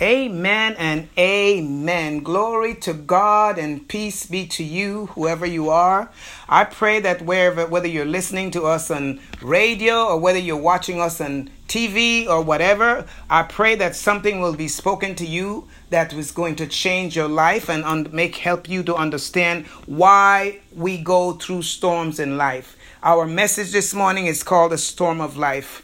Amen and amen. Glory to God and peace be to you, whoever you are. I pray that wherever, whether you're listening to us on radio or whether you're watching us on TV or whatever, I pray that something will be spoken to you that is going to change your life and un- make help you to understand why we go through storms in life. Our message this morning is called the storm of life.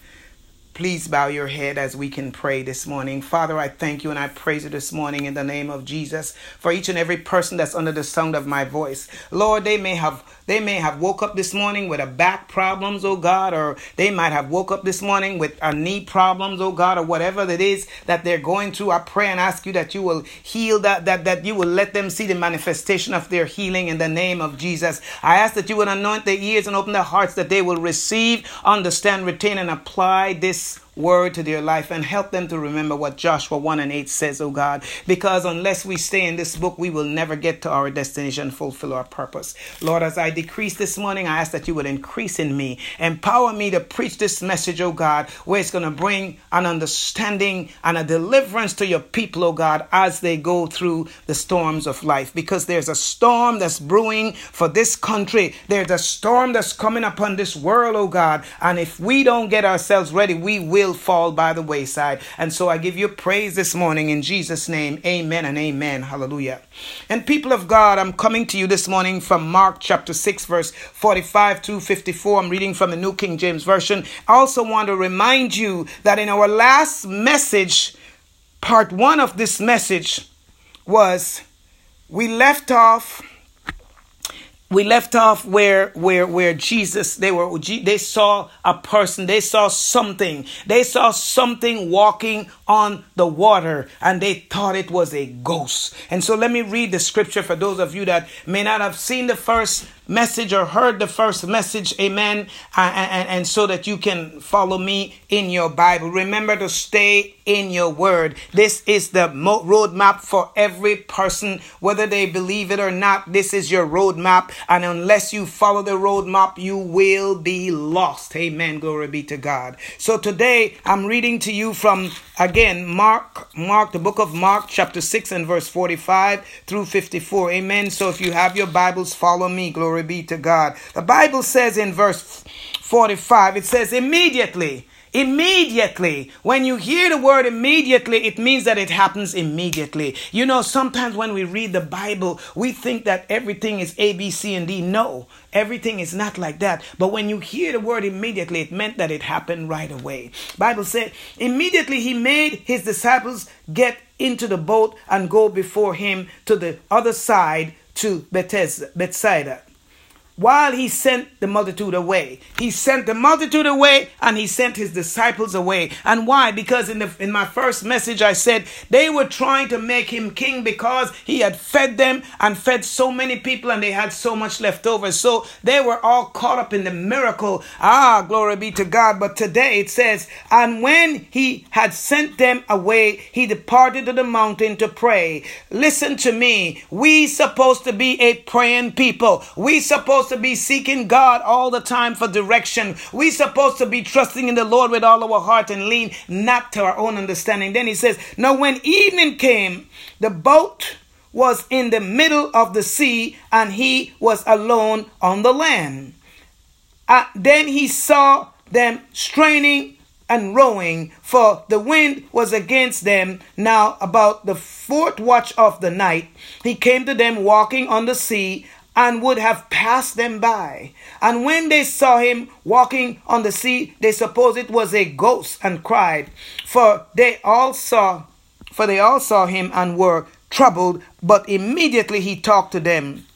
Please bow your head as we can pray this morning. Father, I thank you and I praise you this morning in the name of Jesus for each and every person that's under the sound of my voice. Lord, they may have they may have woke up this morning with a back problems, oh God, or they might have woke up this morning with a knee problems, oh God, or whatever it is that they're going through. I pray and ask you that you will heal that, that, that you will let them see the manifestation of their healing in the name of Jesus. I ask that you would anoint their ears and open their hearts that they will receive, understand, retain, and apply this word to their life and help them to remember what Joshua 1 and 8 says, oh God. Because unless we stay in this book, we will never get to our destination, fulfill our purpose. Lord, as I decrease this morning, I ask that you would increase in me, empower me to preach this message, oh God, where it's going to bring an understanding and a deliverance to your people, oh God, as they go through the storms of life. Because there's a storm that's brewing for this country, there's a storm that's coming upon this world, oh God. And if we don't get ourselves ready, we will will fall by the wayside. And so I give you praise this morning in Jesus' name. Amen and amen. Hallelujah. And people of God, I'm coming to you this morning from Mark chapter 6, verse 45 to 54. I'm reading from the New King James Version. I also want to remind you that in our last message, part one of this message was we left off we left off where where where Jesus they were they saw a person they saw something. They saw something walking on the water and they thought it was a ghost. And so let me read the scripture for those of you that may not have seen the first message or heard the first message, amen, and, and, so that you can follow me in your Bible. Remember to stay in your word. This is the roadmap for every person, whether they believe it or not. This is your roadmap, and unless you follow the roadmap, you will be lost. Amen. Glory be to God. So today I'm reading to you from again Mark, Mark, the book of Mark, chapter 6 and verse 45 through 54. Amen. So if you have your Bibles, follow me. Glory Glory be to God. The Bible says in verse 45, it says, immediately. Immediately. When you hear the word immediately, it means that it happens immediately. You know, sometimes when we read the Bible, we think that everything is A, B, C, and D. No, everything is not like that. But when you hear the word immediately, it meant that it happened right away. Bible said, immediately he made his disciples get into the boat and go before him to the other side to Bethsaida while he sent the multitude away. He sent the multitude away and he sent his disciples away. And why? Because in the in my first message I said they were trying to make him king because he had fed them and fed so many people and they had so much left over. So they were all caught up in the miracle. Ah, glory be to God. But today it says, and when he had sent them away, he departed to the mountain to pray. Listen to me. We supposed to be a praying people. We supposed supposed to be seeking God all the time for direction. We supposed to be trusting in the Lord with all our heart and lean not to our own understanding. Then he says, Now when evening came, the boat was in the middle of the sea, and he was alone on the land. Uh, then he saw them straining and rowing, for the wind was against them. Now, about the fourth watch of the night, he came to them walking on the sea and would have passed them by. And when they saw him walking on the sea, they supposed it was a ghost and cried, for they all saw, for they all saw him and were troubled. But immediately he talked to them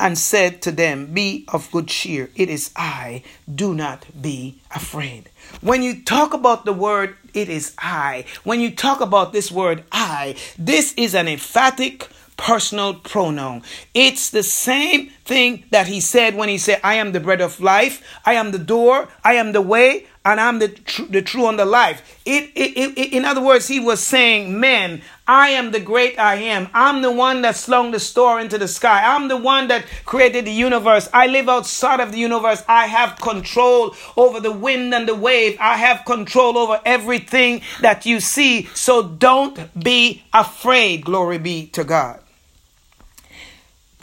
and said to them, Be of good cheer. It is I. Do not be afraid. When you talk about the word, it is I. When you talk about this word, I, this is an emphatic personal pronoun. It's the same thing that he said when he said, I am the bread of life, I am the door, I am the way, and I'm the, tr- the true and the life. It, it, it, in other words, he was saying, Man, I am the great I am. I'm the one that slung the star into the sky. I'm the one that created the universe. I live outside of the universe. I have control over the wind and the wave. I have control over everything that you see. So don't be afraid. Glory be to God.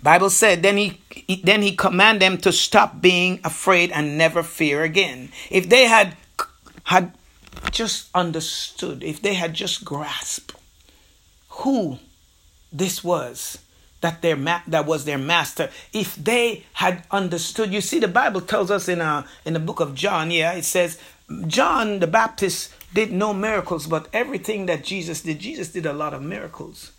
Bible said then he then he commanded them to stop being afraid and never fear again. If they had had just understood, if they had just grasped who this was that their ma- that was their master, if they had understood, you see, the Bible tells us in uh in the book of John, yeah, it says John the Baptist did no miracles, but everything that Jesus did, Jesus did a lot of miracles.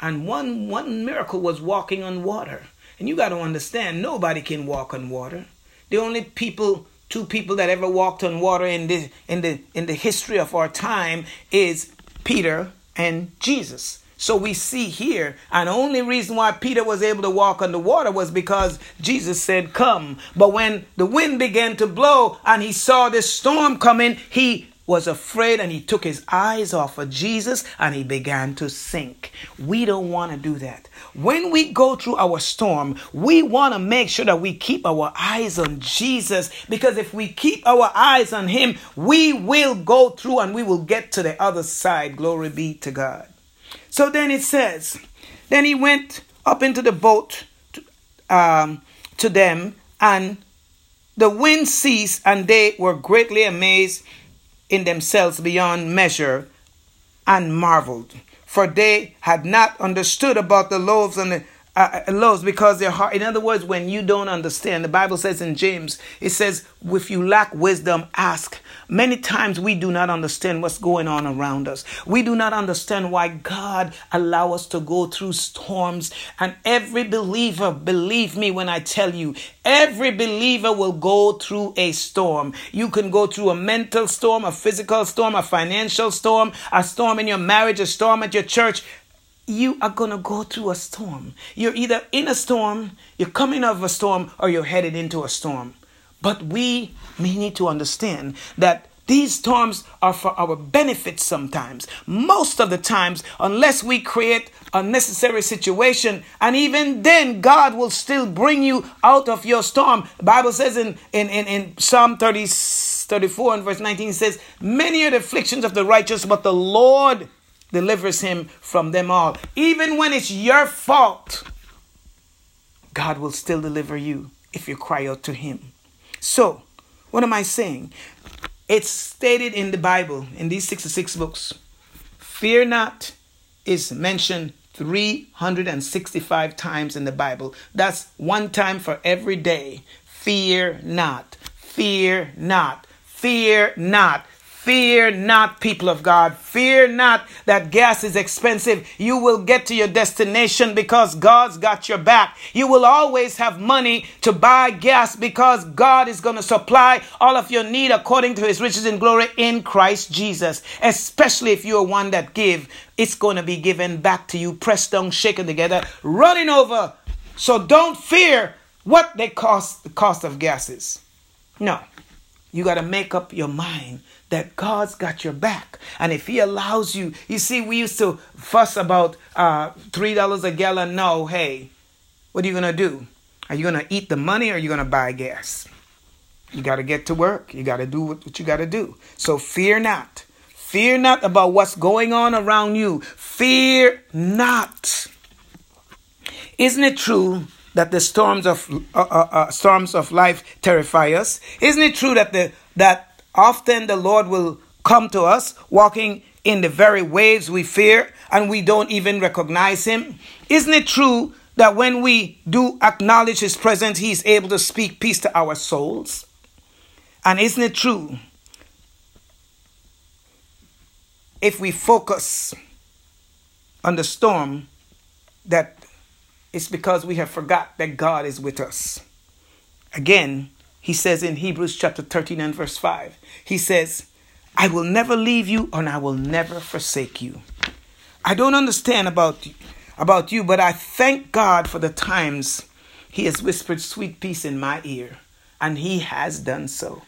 And one one miracle was walking on water. And you got to understand, nobody can walk on water. The only people, two people that ever walked on water in the in the in the history of our time is Peter and Jesus. So we see here, and the only reason why Peter was able to walk on the water was because Jesus said, Come. But when the wind began to blow and he saw this storm coming, he was afraid and he took his eyes off of Jesus and he began to sink. We don't want to do that. When we go through our storm, we want to make sure that we keep our eyes on Jesus because if we keep our eyes on him, we will go through and we will get to the other side. Glory be to God. So then it says, then he went up into the boat to, um, to them and the wind ceased and they were greatly amazed in themselves beyond measure and marveled, for they had not understood about the loaves and the uh, uh, loaves because their heart. In other words, when you don't understand, the Bible says in James, it says, if you lack wisdom, ask. Many times we do not understand what's going on around us. We do not understand why God allow us to go through storms. And every believer, believe me when I tell you, every believer will go through a storm. You can go through a mental storm, a physical storm, a financial storm, a storm in your marriage, a storm at your church you are going to go through a storm. You're either in a storm, you're coming out of a storm, or you're headed into a storm. But we may need to understand that these storms are for our benefit sometimes. Most of the times, unless we create a necessary situation, and even then, God will still bring you out of your storm. The Bible says in, in, in, in Psalm 30, 34 and verse 19 says, Many are the afflictions of the righteous, but the Lord delivers him from them all. Even when it's your fault, God will still deliver you if you cry out to him. So, what am I saying? It's stated in the Bible, in these 66 books. Fear not is mentioned 365 times in the Bible. That's one time for every day. Fear not. Fear not. Fear not. Fear not, people of God. Fear not that gas is expensive. You will get to your destination because God's got your back. You will always have money to buy gas because God is going to supply all of your need according to his riches and glory in Christ Jesus. Especially if you're one that give, it's going to be given back to you, pressed down, shaken together, running over. So don't fear what they cost, the cost of gases. Is. No. You got to make up your mind that God's got your back. And if He allows you, you see, we used to fuss about uh, $3 a gallon. No, hey, what are you going to do? Are you going to eat the money or are you going to buy gas? You got to get to work. You got to do what, you got to do. So fear not. Fear not about what's going on around you. Fear not. Isn't it true that the storms of uh, uh, uh, storms of life terrify us? Isn't it true that the that Often the Lord will come to us walking in the very waves we fear and we don't even recognize Him. Isn't it true that when we do acknowledge His presence, He is able to speak peace to our souls? And isn't it true? If we focus on the storm, that it's because we have forgot that God is with us. Again, he says in Hebrews chapter 13 and verse 5, he says, I will never leave you and I will never forsake you. I don't understand about, about you, but I thank God for the times He has whispered sweet peace in my ear, and He has done so.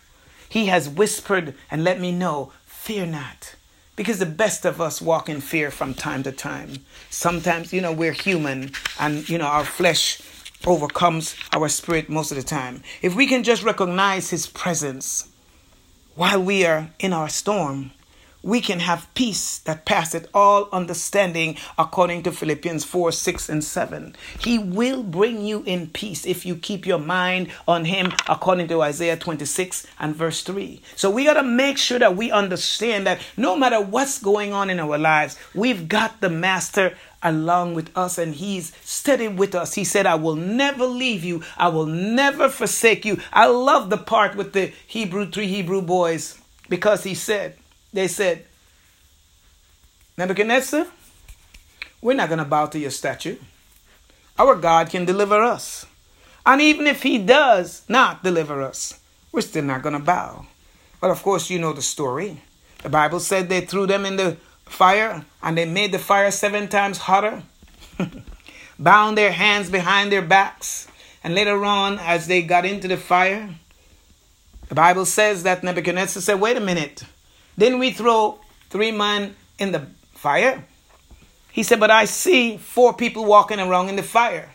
He has whispered and let me know, fear not. Because the best of us walk in fear from time to time. Sometimes, you know, we're human and, you know, our flesh overcomes our spirit most of the time. If we can just recognize His presence while we are in our storm, we can have peace that passeth all understanding according to Philippians 4 6 and 7. He will bring you in peace if you keep your mind on Him according to Isaiah 26 and verse 3. So we got to make sure that we understand that no matter what's going on in our lives, we've got the Master along with us and he's steady with us. He said, I will never leave you. I will never forsake you. I love the part with the Hebrew, three Hebrew boys because he said, they said, Nebuchadnezzar, we're not going to bow to your statue. Our God can deliver us. And even if he does not deliver us, we're still not going to bow. But of course, you know the story. The Bible said they threw them in the fire and they made the fire seven times hotter, bound their hands behind their backs. And later on, as they got into the fire, the Bible says that Nebuchadnezzar said, Wait a minute. Then we throw three men in the fire. He said, But I see four people walking around in the fire.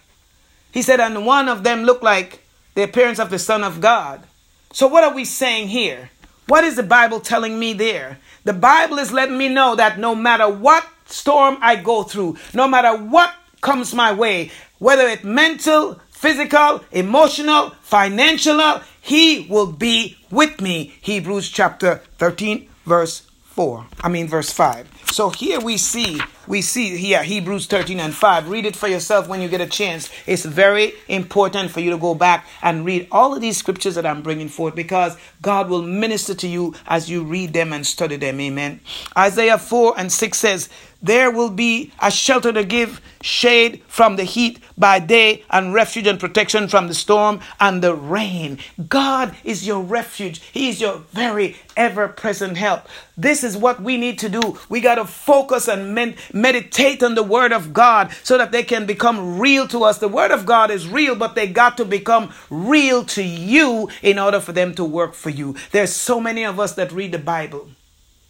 He said, And one of them looked like the appearance of the Son of God. So, what are we saying here? What is the Bible telling me there? The Bible is letting me know that no matter what storm I go through, no matter what comes my way, whether it's mental, physical, emotional, financial, He will be with me. Hebrews chapter 13, verse 4. I mean, verse 5. So here we see, we see here Hebrews 13 and 5. Read it for yourself when you get a chance. It's very important for you to go back and read all of these scriptures that I'm bringing forth because God will minister to you as you read them and study them. Amen. Isaiah 4 and 6 says, there will be a shelter to give shade from the heat by day and refuge and protection from the storm and the rain. God is your refuge. He is your very ever present help. This is what we need to do. We got to focus and med- meditate on the Word of God so that they can become real to us. The Word of God is real, but they got to become real to you in order for them to work for you. There's so many of us that read the Bible,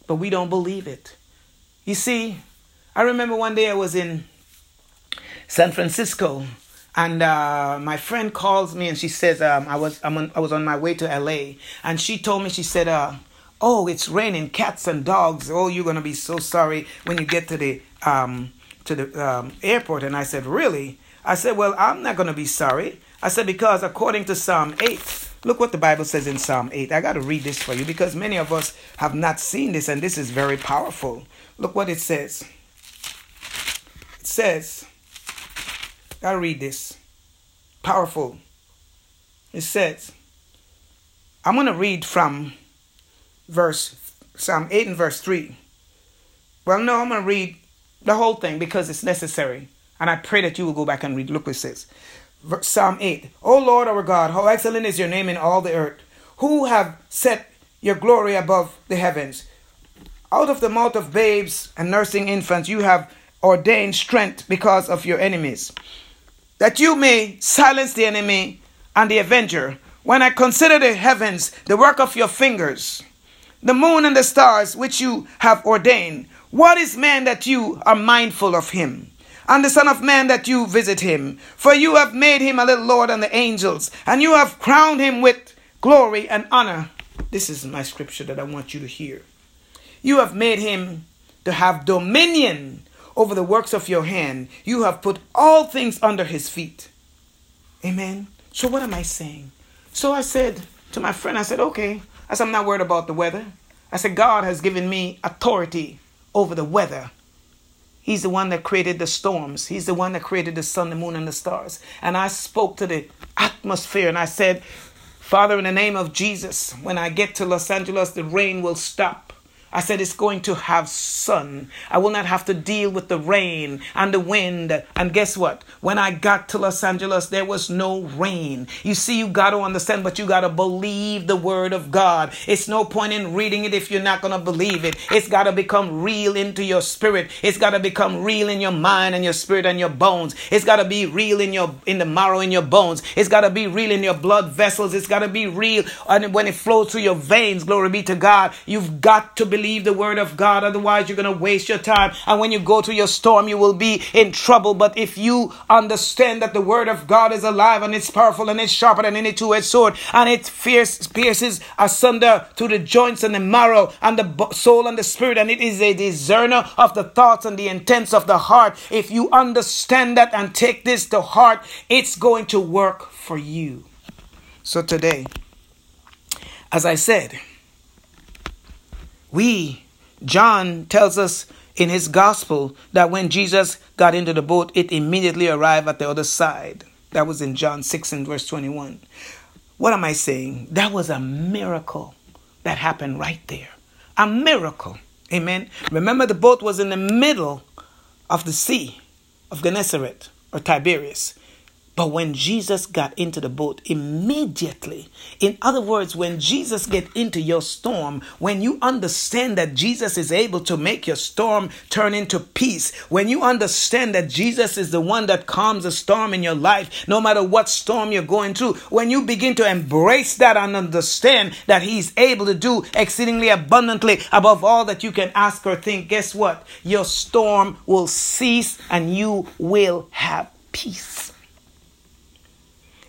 but we don't believe it. You see, I remember one day I was in San Francisco, and uh, my friend calls me and she says um, I was on, I was on my way to LA, and she told me she said, uh, "Oh, it's raining cats and dogs. Oh, you're gonna be so sorry when you get to the um, to the um, airport." And I said, "Really?" I said, "Well, I'm not gonna be sorry." I said because according to Psalm eight. Look what the Bible says in Psalm 8. I got to read this for you because many of us have not seen this, and this is very powerful. Look what it says says, gotta read this. Powerful. It says, I'm gonna read from verse Psalm 8 and verse 3. Well, no, I'm gonna read the whole thing because it's necessary. And I pray that you will go back and read. Look what it says. Psalm 8. O Lord our God, how excellent is your name in all the earth. Who have set your glory above the heavens? Out of the mouth of babes and nursing infants, you have ordained strength because of your enemies, that you may silence the enemy and the avenger. When I consider the heavens, the work of your fingers, the moon and the stars which you have ordained, what is man that you are mindful of him? And the Son of Man that you visit him. For you have made him a little Lord than the angels, and you have crowned him with glory and honor. This is my scripture that I want you to hear. You have made him to have dominion over the works of your hand. You have put all things under his feet. Amen. So, what am I saying? So, I said to my friend, I said, okay. I said, I'm not worried about the weather. I said, God has given me authority over the weather. He's the one that created the storms. He's the one that created the sun, the moon, and the stars. And I spoke to the atmosphere and I said, Father, in the name of Jesus, when I get to Los Angeles, the rain will stop. I said it's going to have sun. I will not have to deal with the rain and the wind. And guess what? When I got to Los Angeles, there was no rain. You see, you got to understand, but you got to believe the word of God. It's no point in reading it if you're not going to believe it. It's got to become real into your spirit. It's got to become real in your mind and your spirit and your bones. It's got to be real in your in the marrow in your bones. It's got to be real in your blood vessels. It's got to be real and when it flows through your veins. Glory be to God. You've got to believe believe the word of God. Otherwise, you're going to waste your time. And when you go to your storm, you will be in trouble. But if you understand that the word of God is alive and it's powerful and it's sharper than any two edged sword and it pierces, pierces asunder to the joints and the marrow and the soul and the spirit, and it is a discerner of the thoughts and the intents of the heart. If you understand that and take this to heart, it's going to work for you. So today, as I said, we, John tells us in his gospel that when Jesus got into the boat, it immediately arrived at the other side. That was in John 6 and verse 21. What am I saying? That was a miracle that happened right there. A miracle. Amen. Remember, the boat was in the middle of the sea of Gennesaret or Tiberias. But when Jesus got into the boat, immediately, in other words, when Jesus get into your storm, when you understand that Jesus is able to make your storm turn into peace, when you understand that Jesus is the one that calms a storm in your life, no matter what storm you're going through, when you begin to embrace that and understand that He's able to do exceedingly abundantly above all that you can ask or think, guess what? Your storm will cease and you will have peace.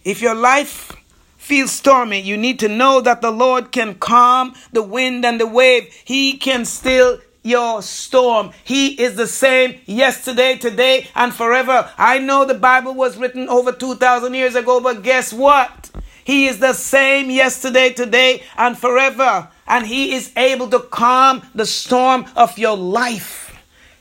If your life feels stormy, you need to know that the Lord can calm the wind and the wave. He can still your storm. He is the same yesterday, today, and forever. I know the Bible was written over 2,000 years ago, but guess what? He is the same yesterday, today, and forever. And He is able to calm the storm of your life.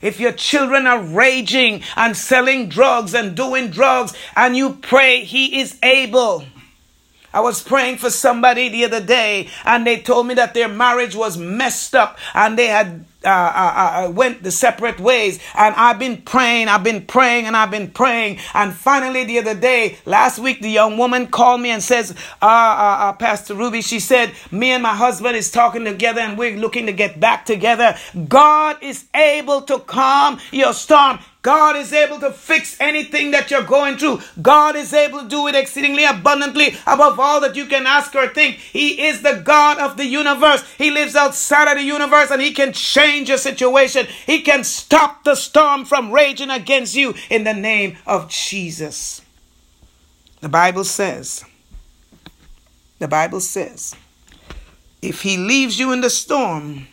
If your children are raging and selling drugs and doing drugs and you pray, He is able. I was praying for somebody the other day and they told me that their marriage was messed up and they had uh, uh, uh, went the separate ways. And I've been praying, I've been praying, and I've been praying. And finally, the other day, last week, the young woman called me and says, uh, uh, uh, Pastor Ruby, she said, me and my husband is talking together and we're looking to get back together. God is able to calm your storm. God is able to fix anything that you're going through. God is able to do it exceedingly abundantly above all that you can ask or think. He is the God of the universe. He lives outside of the universe and He can change your situation. He can stop the storm from raging against you in the name of Jesus. The Bible says, the Bible says, if He leaves you in the storm,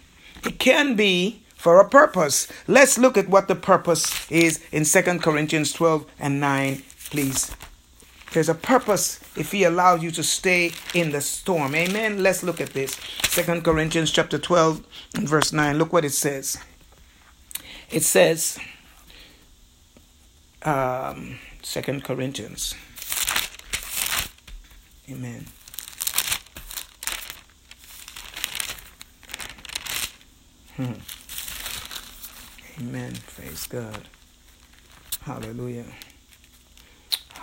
it can be for a purpose. Let's look at what the purpose is in Second Corinthians 12 and 9, please. There's a purpose if he allows you to stay in the storm. Amen. Let's look at this. Second Corinthians chapter 12 and verse 9. Look what it says. It says, um, Second Corinthians. Amen. Hmm. Amen. Praise God. Hallelujah.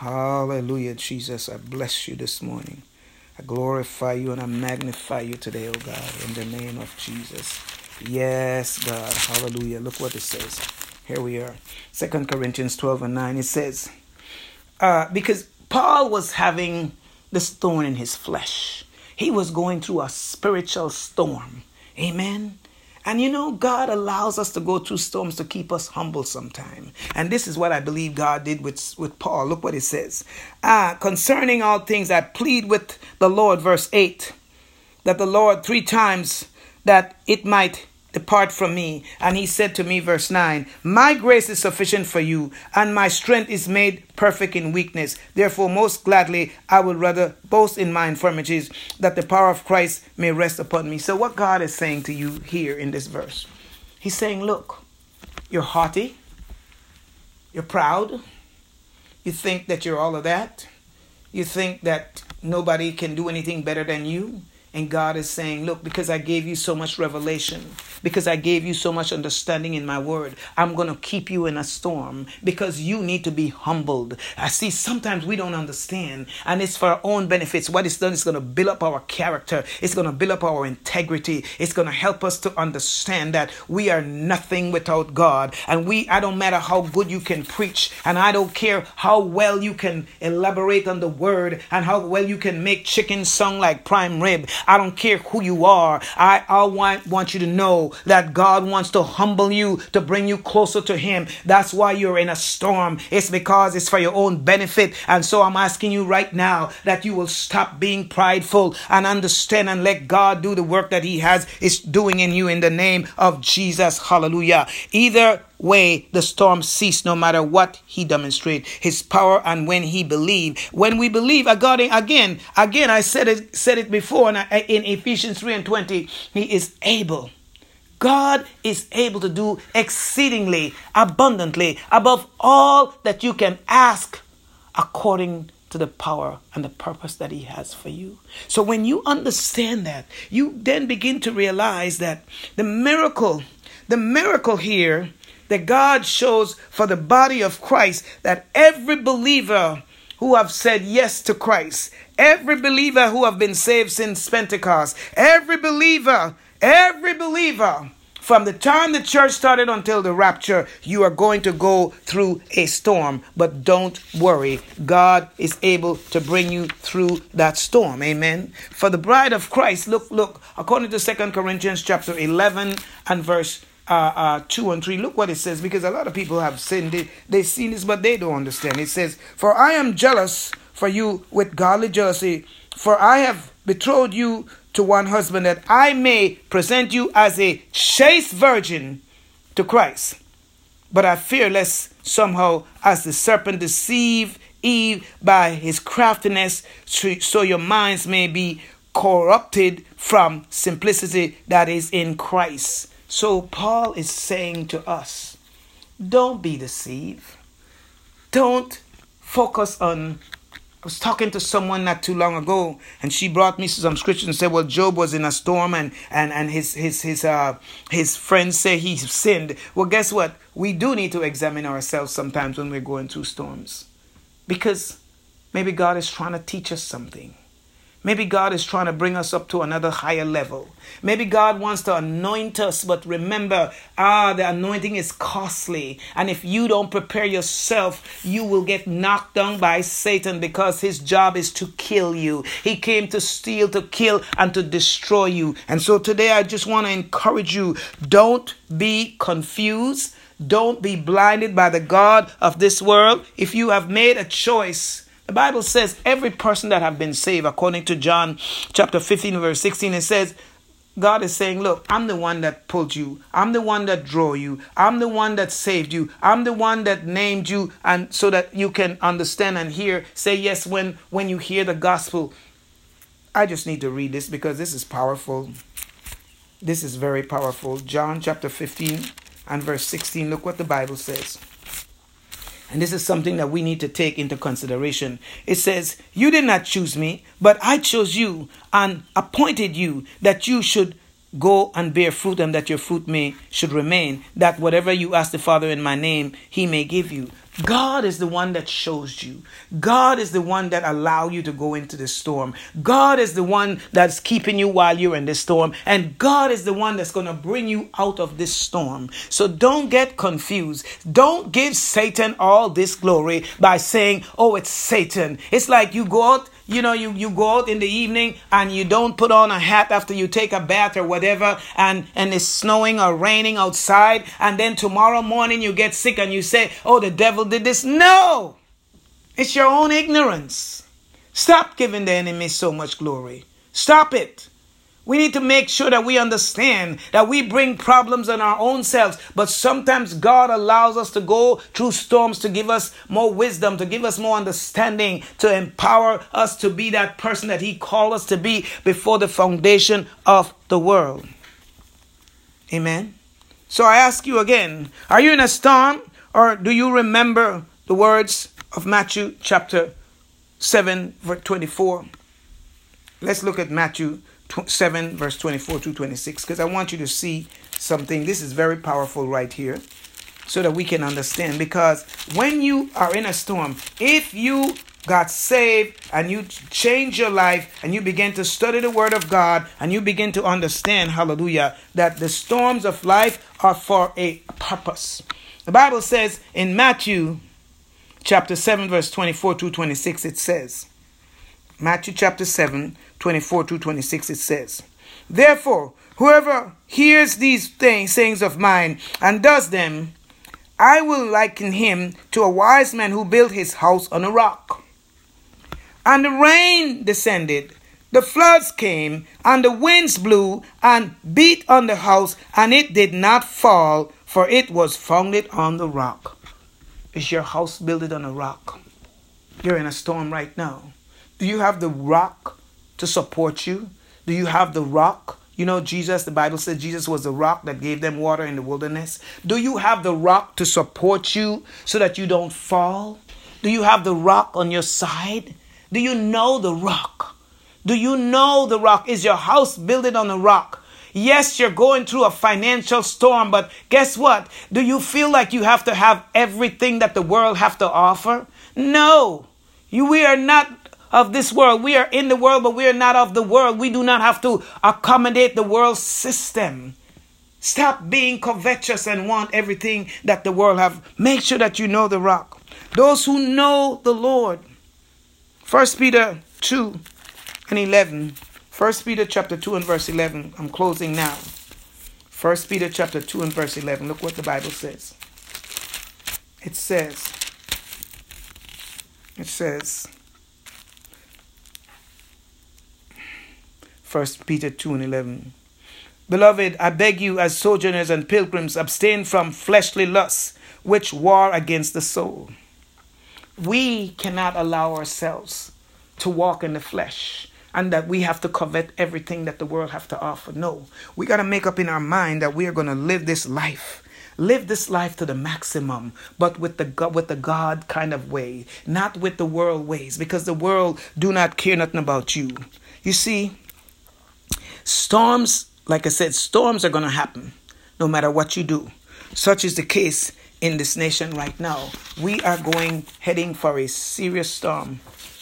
Hallelujah, Jesus. I bless you this morning. I glorify you and I magnify you today, oh God, in the name of Jesus. Yes, God. Hallelujah. Look what it says. Here we are. Second Corinthians 12 and 9. It says, uh, because Paul was having this thorn in his flesh. He was going through a spiritual storm. Amen. And you know, God allows us to go through storms to keep us humble sometime. And this is what I believe God did with, with Paul. Look what it says. Ah, concerning all things, I plead with the Lord, verse 8, that the Lord three times that it might Depart from me. And he said to me, verse 9, My grace is sufficient for you, and my strength is made perfect in weakness. Therefore, most gladly, I would rather boast in my infirmities, that the power of Christ may rest upon me. So, what God is saying to you here in this verse, He's saying, Look, you're haughty, you're proud, you think that you're all of that, you think that nobody can do anything better than you. And God is saying, Look, because I gave you so much revelation, because I gave you so much understanding in my word, I'm going to keep you in a storm because you need to be humbled. I see sometimes we don't understand, and it's for our own benefits. What it's done is going to build up our character, it's going to build up our integrity, it's going to help us to understand that we are nothing without God. And we, I don't matter how good you can preach, and I don't care how well you can elaborate on the word, and how well you can make chicken song like prime rib. I don't care who you are. I, I want, want you to know that God wants to humble you to bring you closer to Him. That's why you're in a storm. It's because it's for your own benefit. And so I'm asking you right now that you will stop being prideful and understand and let God do the work that He has is doing in you in the name of Jesus. Hallelujah. Either way the storm ceased, no matter what he demonstrated, his power and when he believed. when we believe again again i said it said it before in, in ephesians 3 and 20 he is able God is able to do exceedingly abundantly above all that you can ask according to the power and the purpose that He has for you. So when you understand that, you then begin to realize that the miracle, the miracle here that God shows for the body of Christ that every believer who have said yes to Christ, every believer who have been saved since Pentecost, every believer, every believer from the time the church started until the rapture, you are going to go through a storm. But don't worry, God is able to bring you through that storm. Amen. For the bride of Christ, look, look, according to Second Corinthians chapter 11 and verse uh, uh, 2 and 3. Look what it says, because a lot of people have sinned. They, they've seen this, but they don't understand. It says, For I am jealous for you with godly jealousy, for I have betrothed you to one husband, that I may present you as a chaste virgin to Christ. But I fear lest somehow, as the serpent deceived Eve by his craftiness, so your minds may be corrupted from simplicity that is in Christ. So Paul is saying to us, don't be deceived. Don't focus on I was talking to someone not too long ago, and she brought me some scripture and said, "Well, Job was in a storm, and and and his his his uh his friends say he sinned." Well, guess what? We do need to examine ourselves sometimes when we're going through storms, because maybe God is trying to teach us something. Maybe God is trying to bring us up to another higher level. Maybe God wants to anoint us, but remember, ah, the anointing is costly. And if you don't prepare yourself, you will get knocked down by Satan because his job is to kill you. He came to steal, to kill, and to destroy you. And so today I just want to encourage you don't be confused. Don't be blinded by the God of this world. If you have made a choice, the Bible says every person that have been saved, according to John chapter 15, verse 16, it says, God is saying, Look, I'm the one that pulled you. I'm the one that drew you. I'm the one that saved you. I'm the one that named you, and so that you can understand and hear. Say yes when when you hear the gospel. I just need to read this because this is powerful. This is very powerful. John chapter 15 and verse 16. Look what the Bible says. And this is something that we need to take into consideration. It says, You did not choose me, but I chose you and appointed you that you should go and bear fruit and that your fruit may should remain that whatever you ask the father in my name he may give you God is the one that shows you. God is the one that allow you to go into the storm. God is the one that's keeping you while you're in the storm. And God is the one that's going to bring you out of this storm. So don't get confused. Don't give Satan all this glory by saying, oh, it's Satan. It's like you go out you know you, you go out in the evening and you don't put on a hat after you take a bath or whatever and and it's snowing or raining outside and then tomorrow morning you get sick and you say oh the devil did this. No! It's your own ignorance. Stop giving the enemy so much glory. Stop it we need to make sure that we understand that we bring problems on our own selves, but sometimes God allows us to go through storms to give us more wisdom, to give us more understanding, to empower us to be that person that He called us to be before the foundation of the world. Amen. So I ask you again are you in a storm or do you remember the words of Matthew chapter 7, verse 24? Let's look at Matthew 7, verse 24 to 26, because I want you to see something. This is very powerful right here so that we can understand. Because when you are in a storm, if you got saved and you change your life and you begin to study the Word of God and you begin to understand, hallelujah, that the storms of life are for a purpose. The Bible says in Matthew chapter 7, verse 24 to 26, it says, Matthew chapter 7, 24 to 26, it says, Therefore, whoever hears these things, sayings of mine, and does them, I will liken him to a wise man who built his house on a rock. And the rain descended, the floods came, and the winds blew and beat on the house, and it did not fall, for it was founded on the rock. Is your house built on a rock? You're in a storm right now. Do you have the rock to support you? Do you have the rock? You know, Jesus, the Bible says Jesus was the rock that gave them water in the wilderness. Do you have the rock to support you so that you don't fall? Do you have the rock on your side? Do you know the rock? Do you know the rock? Is your house built on a rock? Yes, you're going through a financial storm, but guess what? Do you feel like you have to have everything that the world have to offer? No. You, we are not of this world. We are in the world, but we are not of the world. We do not have to accommodate the world system. Stop being covetous and want everything that the world have. Make sure that you know the rock. Those who know the Lord First Peter 2 and 11. First Peter chapter 2 and verse 11. I'm closing now. First Peter chapter 2 and verse 11. Look what the Bible says. It says, it says, First Peter 2 and 11. Beloved, I beg you, as sojourners and pilgrims, abstain from fleshly lusts which war against the soul we cannot allow ourselves to walk in the flesh and that we have to covet everything that the world have to offer. No, we got to make up in our mind that we are going to live this life. Live this life to the maximum, but with the God, with the God kind of way, not with the world ways, because the world do not care nothing about you. You see, storms, like I said, storms are going to happen no matter what you do. Such is the case in this nation right now. We are going heading for a serious storm.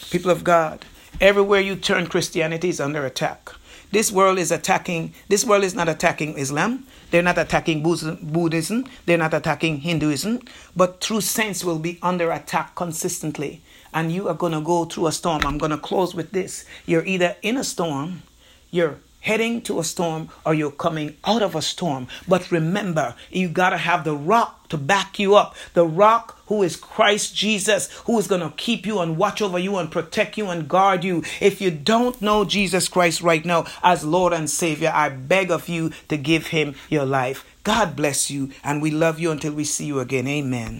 People of God, everywhere you turn, Christianity is under attack. This world is attacking, this world is not attacking Islam. They're not attacking Buddhism. They're not attacking Hinduism. But true saints will be under attack consistently. And you are going to go through a storm. I'm going to close with this. You're either in a storm, you're heading to a storm or you're coming out of a storm. But remember, you got to have the rock to back you up. The rock who is Christ Jesus, who is going to keep you and watch over you and protect you and guard you. If you don't know Jesus Christ right now as Lord and Savior, I beg of you to give him your life. God bless you, and we love you until we see you again. Amen.